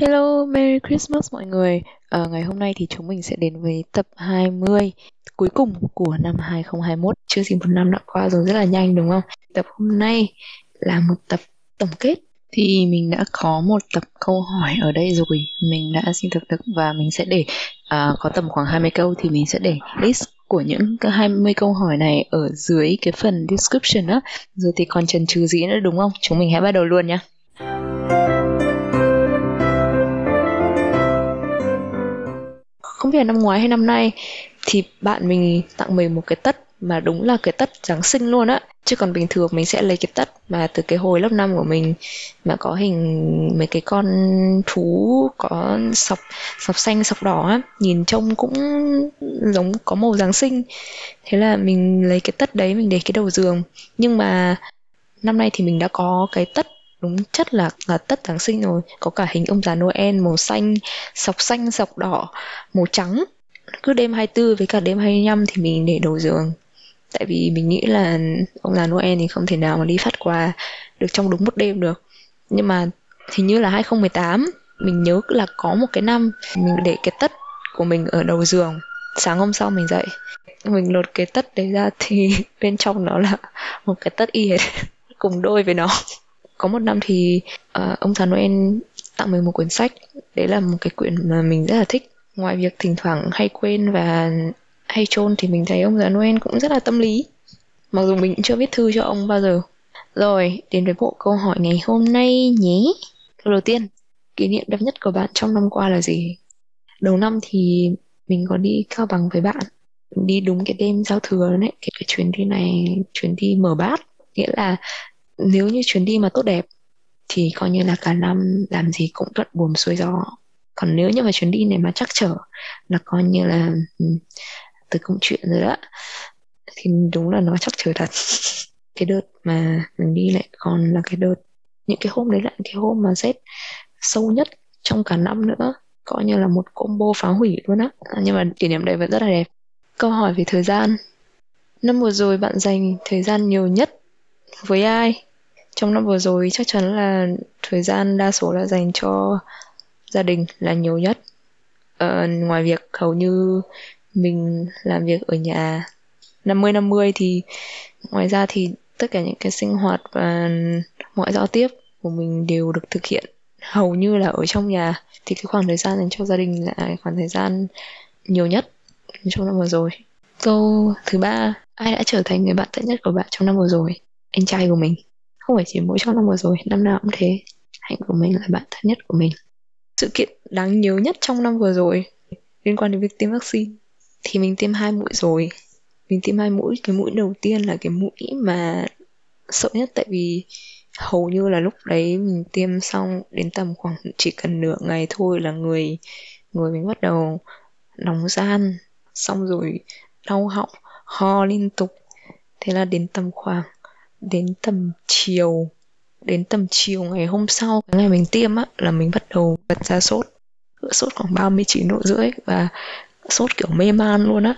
Hello, Merry Christmas mọi người. À, ngày hôm nay thì chúng mình sẽ đến với tập 20 cuối cùng của năm 2021. Chưa gì một năm đã qua rồi rất là nhanh đúng không? Tập hôm nay là một tập tổng kết. Thì mình đã có một tập câu hỏi ở đây rồi. Mình đã xin thực thực và mình sẽ để à, có tầm khoảng 20 câu thì mình sẽ để list của những cái 20 câu hỏi này ở dưới cái phần description á. Rồi thì còn chần chừ gì nữa đúng không? Chúng mình hãy bắt đầu luôn nhé. Không biết là năm ngoái hay năm nay, thì bạn mình tặng mình một cái tất mà đúng là cái tất Giáng sinh luôn á. Chứ còn bình thường mình sẽ lấy cái tất mà từ cái hồi lớp 5 của mình, mà có hình mấy cái con thú, có sọc sọc xanh, sọc đỏ á, nhìn trông cũng giống có màu Giáng sinh. Thế là mình lấy cái tất đấy mình để cái đầu giường. Nhưng mà năm nay thì mình đã có cái tất đúng chất là là tất Giáng sinh rồi. Có cả hình ông già Noel màu xanh, sọc xanh, sọc đỏ, màu trắng. Cứ đêm 24 với cả đêm 25 thì mình để đầu giường. Tại vì mình nghĩ là ông già Noel thì không thể nào mà đi phát quà được trong đúng một đêm được. Nhưng mà hình như là 2018 mình nhớ là có một cái năm mình để cái tất của mình ở đầu giường. Sáng hôm sau mình dậy, mình lột cái tất đấy ra thì bên trong nó là một cái tất y hệt cùng đôi với nó có một năm thì uh, ông già Noel tặng mình một quyển sách. Đấy là một cái quyển mà mình rất là thích. Ngoài việc thỉnh thoảng hay quên và hay trôn thì mình thấy ông già Noel cũng rất là tâm lý. Mặc dù mình cũng chưa viết thư cho ông bao giờ. Rồi đến với bộ câu hỏi ngày hôm nay nhé. Câu đầu tiên kỷ niệm đẹp nhất của bạn trong năm qua là gì? Đầu năm thì mình có đi cao bằng với bạn. Đi đúng cái đêm giao thừa đấy cái, cái chuyến đi này chuyến đi mở bát. Nghĩa là nếu như chuyến đi mà tốt đẹp thì coi như là cả năm làm gì cũng thuận buồm xuôi gió. Còn nếu như mà chuyến đi này mà chắc trở là coi như là ừ, từ công chuyện rồi đó, thì đúng là nó chắc trở thật. Cái đợt mà mình đi lại còn là cái đợt, những cái hôm đấy là cái hôm mà rét sâu nhất trong cả năm nữa. Coi như là một combo phá hủy luôn á. Nhưng mà kỷ niệm đấy vẫn rất là đẹp. Câu hỏi về thời gian. Năm vừa rồi bạn dành thời gian nhiều nhất với ai? Trong năm vừa rồi chắc chắn là thời gian đa số là dành cho gia đình là nhiều nhất. Ờ, ngoài việc hầu như mình làm việc ở nhà 50 50 thì ngoài ra thì tất cả những cái sinh hoạt và mọi giao tiếp của mình đều được thực hiện. Hầu như là ở trong nhà thì cái khoảng thời gian dành cho gia đình là khoảng thời gian nhiều nhất trong năm vừa rồi. Câu thứ ba ai đã trở thành người bạn thân nhất của bạn trong năm vừa rồi? Anh trai của mình không phải chỉ mỗi trong năm vừa rồi, năm nào cũng thế. Hạnh của mình là bạn thân nhất của mình. Sự kiện đáng nhớ nhất trong năm vừa rồi liên quan đến việc tiêm vaccine. Thì mình tiêm hai mũi rồi. Mình tiêm hai mũi, cái mũi đầu tiên là cái mũi mà sợ nhất tại vì hầu như là lúc đấy mình tiêm xong đến tầm khoảng chỉ cần nửa ngày thôi là người người mình bắt đầu nóng gian. Xong rồi đau họng, ho liên tục. Thế là đến tầm khoảng đến tầm chiều, đến tầm chiều ngày hôm sau cái ngày mình tiêm á, là mình bắt đầu bật ra sốt. Sốt khoảng 39 độ rưỡi và sốt kiểu mê man luôn á.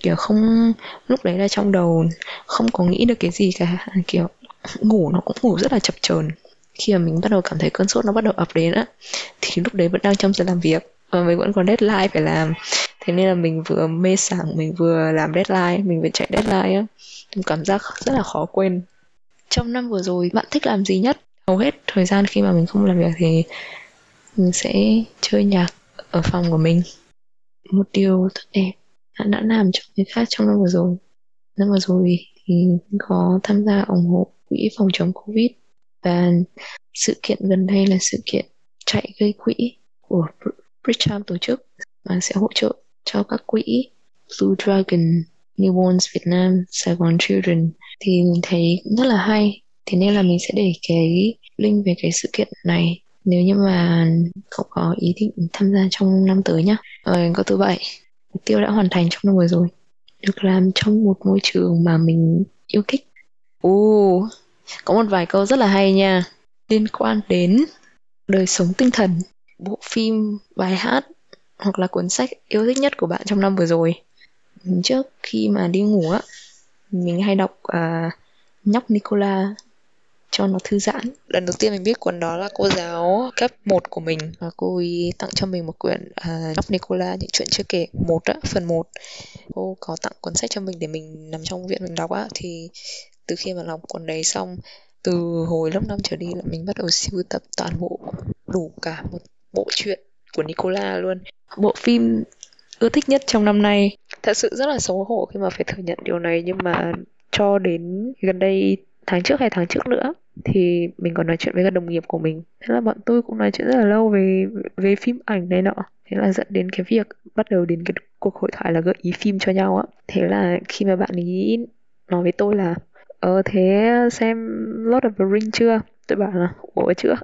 Kiểu không, lúc đấy là trong đầu không có nghĩ được cái gì cả. Kiểu ngủ nó cũng ngủ rất là chập chờn. Khi mà mình bắt đầu cảm thấy cơn sốt nó bắt đầu ập đến á, thì lúc đấy vẫn đang trong giờ làm việc và mình vẫn còn deadline phải làm. Thế nên là mình vừa mê sảng, mình vừa làm deadline, mình vừa chạy deadline á. Cảm giác rất là khó quên trong năm vừa rồi bạn thích làm gì nhất? Hầu hết thời gian khi mà mình không làm việc thì mình sẽ chơi nhạc ở phòng của mình. Một điều thật đẹp bạn đã làm cho người khác trong năm vừa rồi. Năm vừa rồi thì có tham gia ủng hộ quỹ phòng chống covid và sự kiện gần đây là sự kiện chạy gây quỹ của Bridgeham tổ chức và sẽ hỗ trợ cho các quỹ Blue Dragon, Newborns Việt Nam, Sài Gòn Children. Thì mình thấy rất là hay. Thế nên là mình sẽ để cái link về cái sự kiện này. Nếu như mà cậu có ý định tham gia trong năm tới nhá. Ờ, câu thứ bảy. Mục tiêu đã hoàn thành trong năm vừa rồi. Được làm trong một môi trường mà mình yêu thích. Ồ có một vài câu rất là hay nha. Liên quan đến đời sống tinh thần bộ phim bài hát hoặc là cuốn sách yêu thích nhất của bạn trong năm vừa rồi trước khi mà đi ngủ á mình hay đọc uh, nhóc Nicola cho nó thư giãn. Lần đầu tiên mình biết cuốn đó là cô giáo cấp 1 của mình. Và cô ấy tặng cho mình một quyển uh, Ngọc Nicola những chuyện chưa kể. Một á phần 1 cô có tặng cuốn sách cho mình để mình nằm trong viện mình đọc á. Thì từ khi mà đọc cuốn đấy xong từ hồi lớp năm trở đi là mình bắt đầu sưu tập toàn bộ đủ cả một bộ truyện của Nicola luôn. Bộ phim ưa thích nhất trong năm nay. Thật sự rất là xấu hổ khi mà phải thừa nhận điều này, nhưng mà cho đến gần đây, tháng trước hay tháng trước nữa, thì mình còn nói chuyện với các đồng nghiệp của mình. Thế là bọn tôi cũng nói chuyện rất là lâu về về phim ảnh này nọ. Thế là dẫn đến cái việc bắt đầu đến cái cuộc hội thoại là gợi ý phim cho nhau á. Thế là khi mà bạn ấy nói với tôi là ờ thế xem Lord of the Ring chưa? Tôi bảo là, ủa, chưa.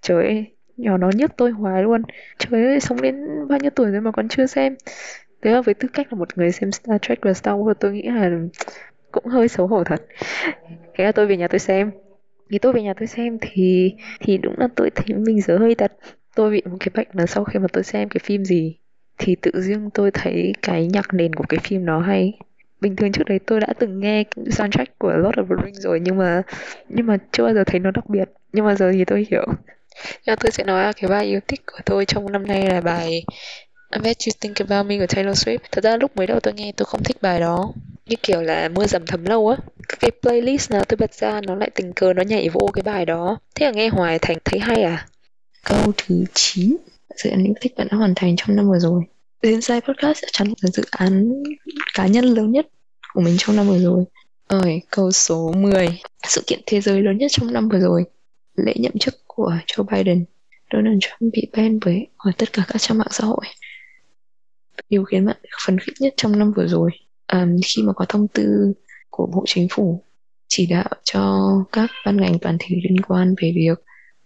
Trời ơi nhỏ nó nhất tôi hoài luôn. Trời ơi, sống đến bao nhiêu tuổi rồi mà còn chưa xem. Thế là với tư cách là một người xem Star Trek và Star Wars, tôi nghĩ là cũng hơi xấu hổ thật. Thế là tôi về nhà tôi xem. Khi tôi về nhà tôi xem thì thì đúng là tôi thấy mình giờ hơi thật. Tôi bị một cái bệnh là sau khi mà tôi xem cái phim gì, thì tự dưng tôi thấy cái nhạc nền của cái phim nó hay. Bình thường trước đấy tôi đã từng nghe soundtrack của Lord of the Rings rồi, nhưng mà nhưng mà chưa bao giờ thấy nó đặc biệt. Nhưng mà giờ thì tôi hiểu nhưng tôi sẽ nói là cái bài yêu thích của tôi trong năm nay là bài I Bet You Think About Me của Taylor Swift. Thật ra lúc mới đầu tôi nghe tôi không thích bài đó. Như kiểu là mưa dầm thấm lâu á. Cái playlist nào tôi bật ra nó lại tình cờ nó nhảy vô cái bài đó. Thế là nghe hoài thành thấy hay à? Câu thứ 9 Dự án yêu thích bạn đã hoàn thành trong năm vừa rồi. Inside Podcast chắc chắn là dự án cá nhân lớn nhất của mình trong năm vừa rồi. Rồi, câu số 10 Sự kiện thế giới lớn nhất trong năm vừa rồi Lễ nhậm chức của Joe Biden. Donald Trump bị ban với ở tất cả các trang mạng xã hội. Điều khiến bạn phấn khích nhất trong năm vừa rồi um, khi mà có thông tư của bộ chính phủ chỉ đạo cho các ban ngành toàn thể liên quan về việc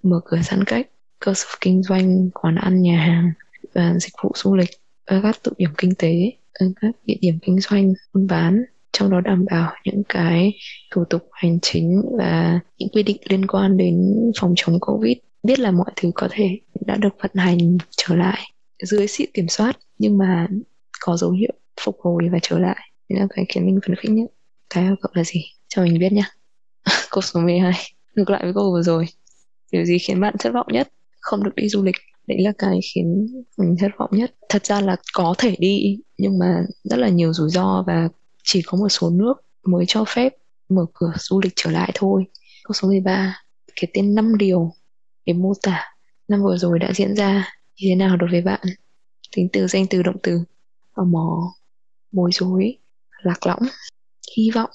mở cửa giãn cách cơ sở kinh doanh quán ăn nhà hàng và dịch vụ du lịch các tụ điểm kinh tế các địa điểm kinh doanh buôn bán trong đó đảm bảo những cái thủ tục hành chính và những quy định liên quan đến phòng chống covid. Biết là mọi thứ có thể đã được vận hành, trở lại dưới sự kiểm soát, nhưng mà có dấu hiệu phục hồi và trở lại. Nên là cái khiến mình phấn khích nhất. Cái của cậu là gì? Cho mình biết nhá. Câu số 12 ngược lại với câu vừa rồi, điều gì khiến bạn thất vọng nhất? Không được đi du lịch. Đấy là cái khiến mình thất vọng nhất. Thật ra là có thể đi, nhưng mà rất là nhiều rủi ro và chỉ có một số nước mới cho phép mở cửa du lịch trở lại thôi. Câu số 13 cái tên 5 điều để mô tả năm vừa rồi đã diễn ra như thế nào đối với bạn? Tính từ danh từ động từ tò mò bối rối lạc lõng hy vọng.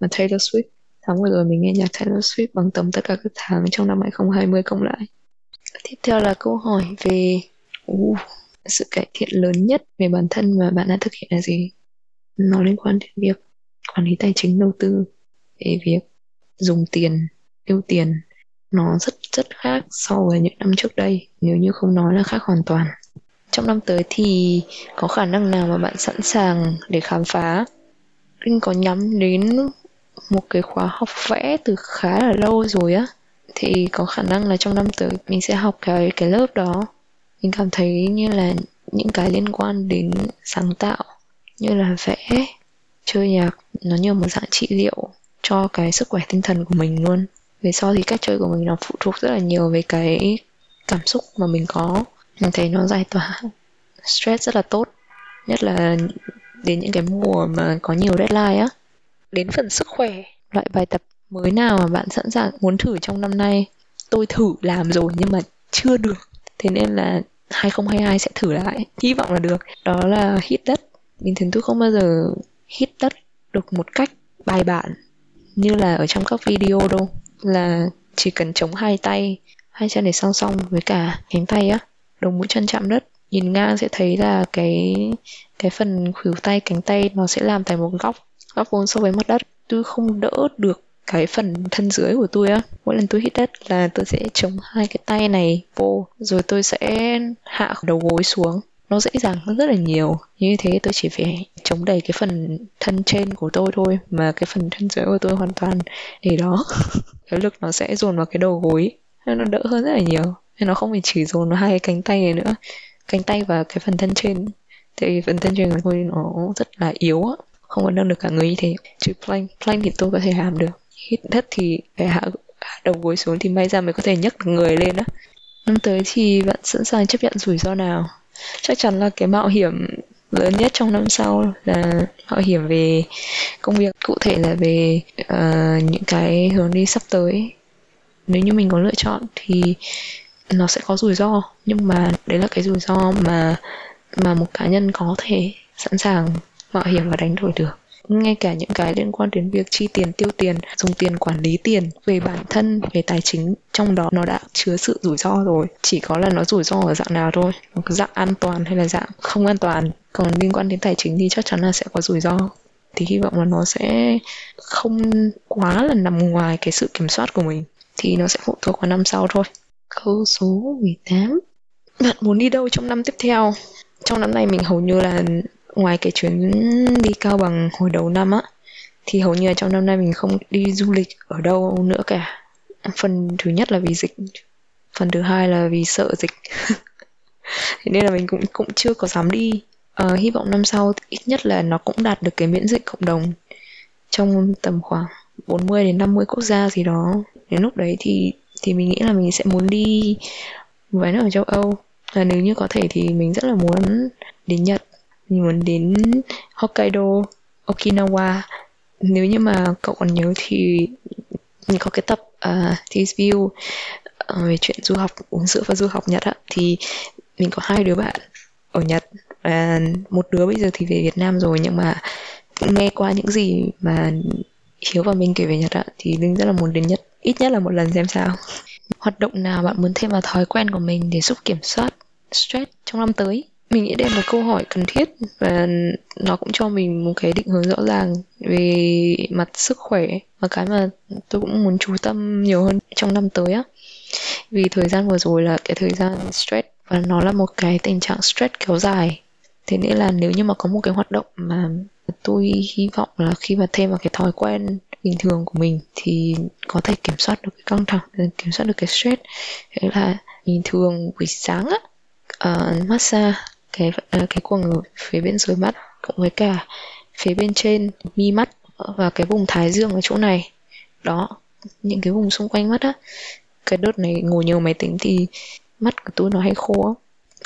Và Taylor Swift tháng vừa rồi mình nghe nhạc Taylor Swift bằng tầm tất cả các tháng trong năm 2020 cộng lại. Tiếp theo là câu hỏi về uh, sự cải thiện lớn nhất về bản thân mà bạn đã thực hiện là gì? Nó liên quan đến việc quản lý tài chính đầu tư về việc dùng tiền, tiêu tiền. Nó rất rất khác so với những năm trước đây, nếu như không nói là khác hoàn toàn. Trong năm tới thì có khả năng nào mà bạn sẵn sàng để khám phá? Linh có nhắm đến một cái khóa học vẽ từ khá là lâu rồi á. Thì có khả năng là trong năm tới mình sẽ học cái cái lớp đó. Mình cảm thấy như là những cái liên quan đến sáng tạo như là vẽ, chơi nhạc, nó như một dạng trị liệu cho cái sức khỏe tinh thần của mình luôn. Về sau thì cách chơi của mình nó phụ thuộc rất là nhiều về cái cảm xúc mà mình có. Mình thấy nó giải tỏa stress rất là tốt, nhất là đến những cái mùa mà có nhiều deadline á. Đến phần sức khỏe, loại bài tập mới nào mà bạn sẵn sàng muốn thử trong năm nay? Tôi thử làm rồi nhưng mà chưa được. Thế nên là 2022 sẽ thử lại. Hy vọng là được. Đó là hít đất bình thường tôi không bao giờ hít đất được một cách bài bản như là ở trong các video đâu. Là chỉ cần chống hai tay, hai chân để song song với cả cánh tay á, đầu mũi chân chạm đất. Nhìn ngang sẽ thấy là cái cái phần khuỷu tay, cánh tay nó sẽ làm thành một góc góc vuông so với mặt đất. Tôi không đỡ được cái phần thân dưới của tôi á. Mỗi lần tôi hít đất là tôi sẽ chống hai cái tay này vô, rồi tôi sẽ hạ đầu gối xuống nó dễ dàng hơn rất là nhiều. Như thế tôi chỉ phải chống đầy cái phần thân trên của tôi thôi, mà cái phần thân dưới của tôi hoàn toàn để đó. Cái lực nó sẽ dồn vào cái đầu gối. Nên nó đỡ hơn rất là nhiều. Nên nó không phải chỉ dồn vào hai cái cánh tay này nữa. Cánh tay và cái phần thân trên. Thì phần thân trên của tôi nó rất là yếu á. Không có nâng được cả người như thế. Trừ plank plank thì tôi có thể làm được. Hít đất thì phải hạ đầu gối xuống thì may ra mới có thể nhấc được người lên á. Năm tới thì bạn sẵn sàng chấp nhận rủi ro nào? Chắc chắn là cái mạo hiểm lớn nhất trong năm sau là mạo hiểm về công việc cụ thể là về uh, những cái hướng đi sắp tới. Nếu như mình có lựa chọn thì nó sẽ có rủi ro nhưng mà đấy là cái rủi ro mà mà một cá nhân có thể sẵn sàng mạo hiểm và đánh đổi được ngay cả những cái liên quan đến việc chi tiền, tiêu tiền, dùng tiền quản lý tiền về bản thân, về tài chính, trong đó nó đã chứa sự rủi ro rồi. Chỉ có là nó rủi ro ở dạng nào thôi. Dạng an toàn hay là dạng không an toàn. Còn liên quan đến tài chính thì chắc chắn là sẽ có rủi ro. Thì hy vọng là nó sẽ không quá là nằm ngoài cái sự kiểm soát của mình. Thì nó sẽ phụ thuộc vào năm sau thôi. Câu số 18 bạn muốn đi đâu trong năm tiếp theo? Trong năm nay mình hầu như là ngoài cái chuyến đi cao bằng hồi đầu năm á thì hầu như là trong năm nay mình không đi du lịch ở đâu nữa cả. Phần thứ nhất là vì dịch phần thứ hai là vì sợ dịch. Thế nên là mình cũng cũng chưa có dám đi. Uh, hy vọng năm sau ít nhất là nó cũng đạt được cái miễn dịch cộng đồng trong tầm khoảng 40 đến 50 quốc gia gì đó. Đến lúc đấy thì thì mình nghĩ là mình sẽ muốn đi vài nước ở châu Âu. Và nếu như có thể thì mình rất là muốn đến Nhật mình muốn đến Hokkaido Okinawa. Nếu như mà cậu còn nhớ thì mình có cái tập uh, This View uh, về chuyện du học uống sữa và du học Nhật á. Thì mình có hai đứa bạn ở Nhật và một đứa bây giờ thì về Việt Nam rồi nhưng mà nghe qua những gì mà Hiếu và mình kể về Nhật ạ thì Linh rất là muốn đến Nhật ít nhất là một lần xem sao. Hoạt động nào bạn muốn thêm vào thói quen của mình để giúp kiểm soát stress trong năm tới? Mình nghĩ đây là một câu hỏi cần thiết và nó cũng cho mình một cái định hướng rõ ràng về mặt sức khỏe và cái mà tôi cũng muốn chú tâm nhiều hơn trong năm tới á. Vì thời gian vừa rồi là cái thời gian stress và nó là một cái tình trạng stress kéo dài. Thế nên là nếu như mà có một cái hoạt động mà tôi hy vọng là khi mà thêm vào cái thói quen bình thường của mình thì có thể kiểm soát được cái căng thẳng kiểm soát được cái stress. Thế là bình thường buổi sáng á uh, massage cái à, cái quầng ở phía bên dưới mắt cộng với cả phía bên trên, mi mắt và cái vùng thái dương ở chỗ này. Đó, những cái vùng xung quanh mắt á. Cái đợt này ngồi nhiều máy tính thì mắt của tôi nó hay khô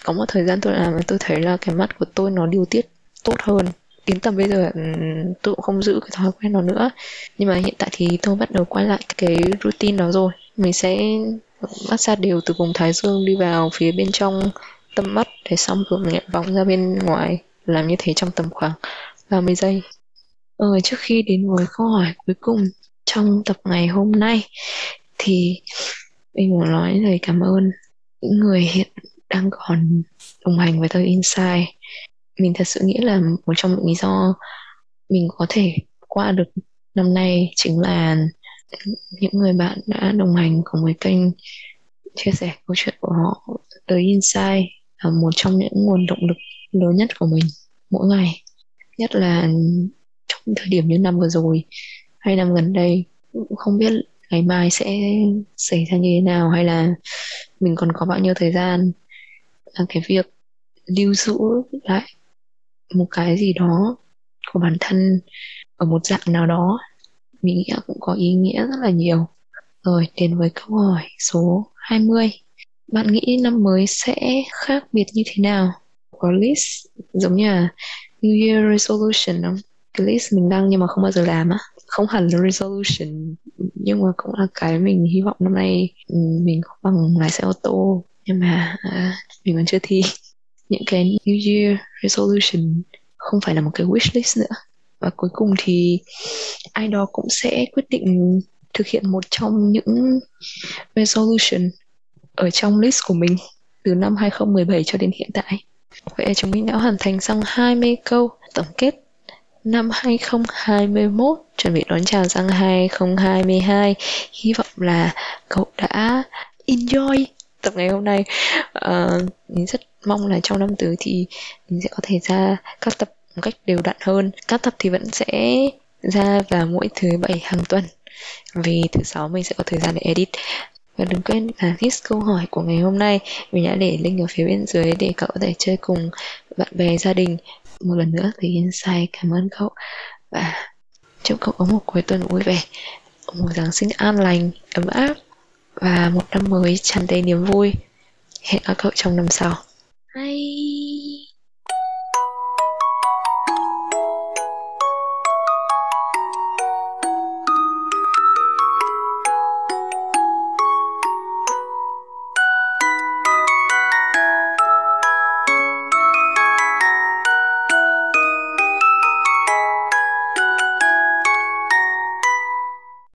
có một thời gian tôi làm mà tôi thấy là cái mắt của tôi nó điều tiết tốt hơn. Đến tầm bây giờ ừ, tôi cũng không giữ cái thói quen nó nữa. Nhưng mà hiện tại thì tôi bắt đầu quay lại cái routine đó rồi. Mình sẽ massage đều từ vùng thái dương đi vào phía bên trong tâm mắt để xong rồi mình lại vòng ra bên ngoài làm như thế trong tầm khoảng 30 giây ờ, trước khi đến với câu hỏi cuối cùng trong tập ngày hôm nay thì mình muốn nói lời cảm ơn những người hiện đang còn đồng hành với tôi inside. mình thật sự nghĩ là một trong những lý do mình có thể qua được năm nay chính là những người bạn đã đồng hành cùng với kênh chia sẻ câu chuyện của họ tới inside là một trong những nguồn động lực lớn nhất của mình mỗi ngày. Nhất là trong thời điểm như năm vừa rồi hay năm gần đây, cũng không biết ngày mai sẽ xảy ra như thế nào hay là mình còn có bao nhiêu thời gian. Là cái việc lưu giữ lại một cái gì đó của bản thân ở một dạng nào đó, mình nghĩ cũng có ý nghĩa rất là nhiều. Rồi đến với câu hỏi số 20 bạn nghĩ năm mới sẽ khác biệt như thế nào? Có list giống như là New Year resolution không? Cái list mình đăng nhưng mà không bao giờ làm á. Không hẳn là resolution nhưng mà cũng là cái mình hy vọng năm nay ừ, mình có bằng lái xe ô tô. Nhưng mà uh, mình vẫn chưa thi. Những cái New Year resolution không phải là một cái wish list nữa. Và cuối cùng thì ai đó cũng sẽ quyết định thực hiện một trong những resolution ở trong list của mình từ năm 2017 cho đến hiện tại. Vậy là chúng mình đã hoàn thành xong 20 câu tổng kết năm 2021 chuẩn bị đón chào sang 2022 hy vọng là cậu đã enjoy tập ngày hôm nay. Uh, mình rất mong là trong năm tới thì mình sẽ có thể ra các tập một cách đều đặn hơn. Các tập thì vẫn sẽ ra vào mỗi thứ bảy hàng tuần. Vì thứ sáu mình sẽ có thời gian để edit và đừng quên là list câu hỏi của ngày hôm nay. Mình đã để link ở phía bên dưới để cậu có thể chơi cùng bạn bè gia đình. Một lần nữa thì Insight cảm ơn cậu. Và chúc cậu có một cuối tuần vui vẻ. Một Giáng sinh an lành, ấm áp và một năm mới tràn đầy niềm vui. Hẹn gặp cậu trong năm sau.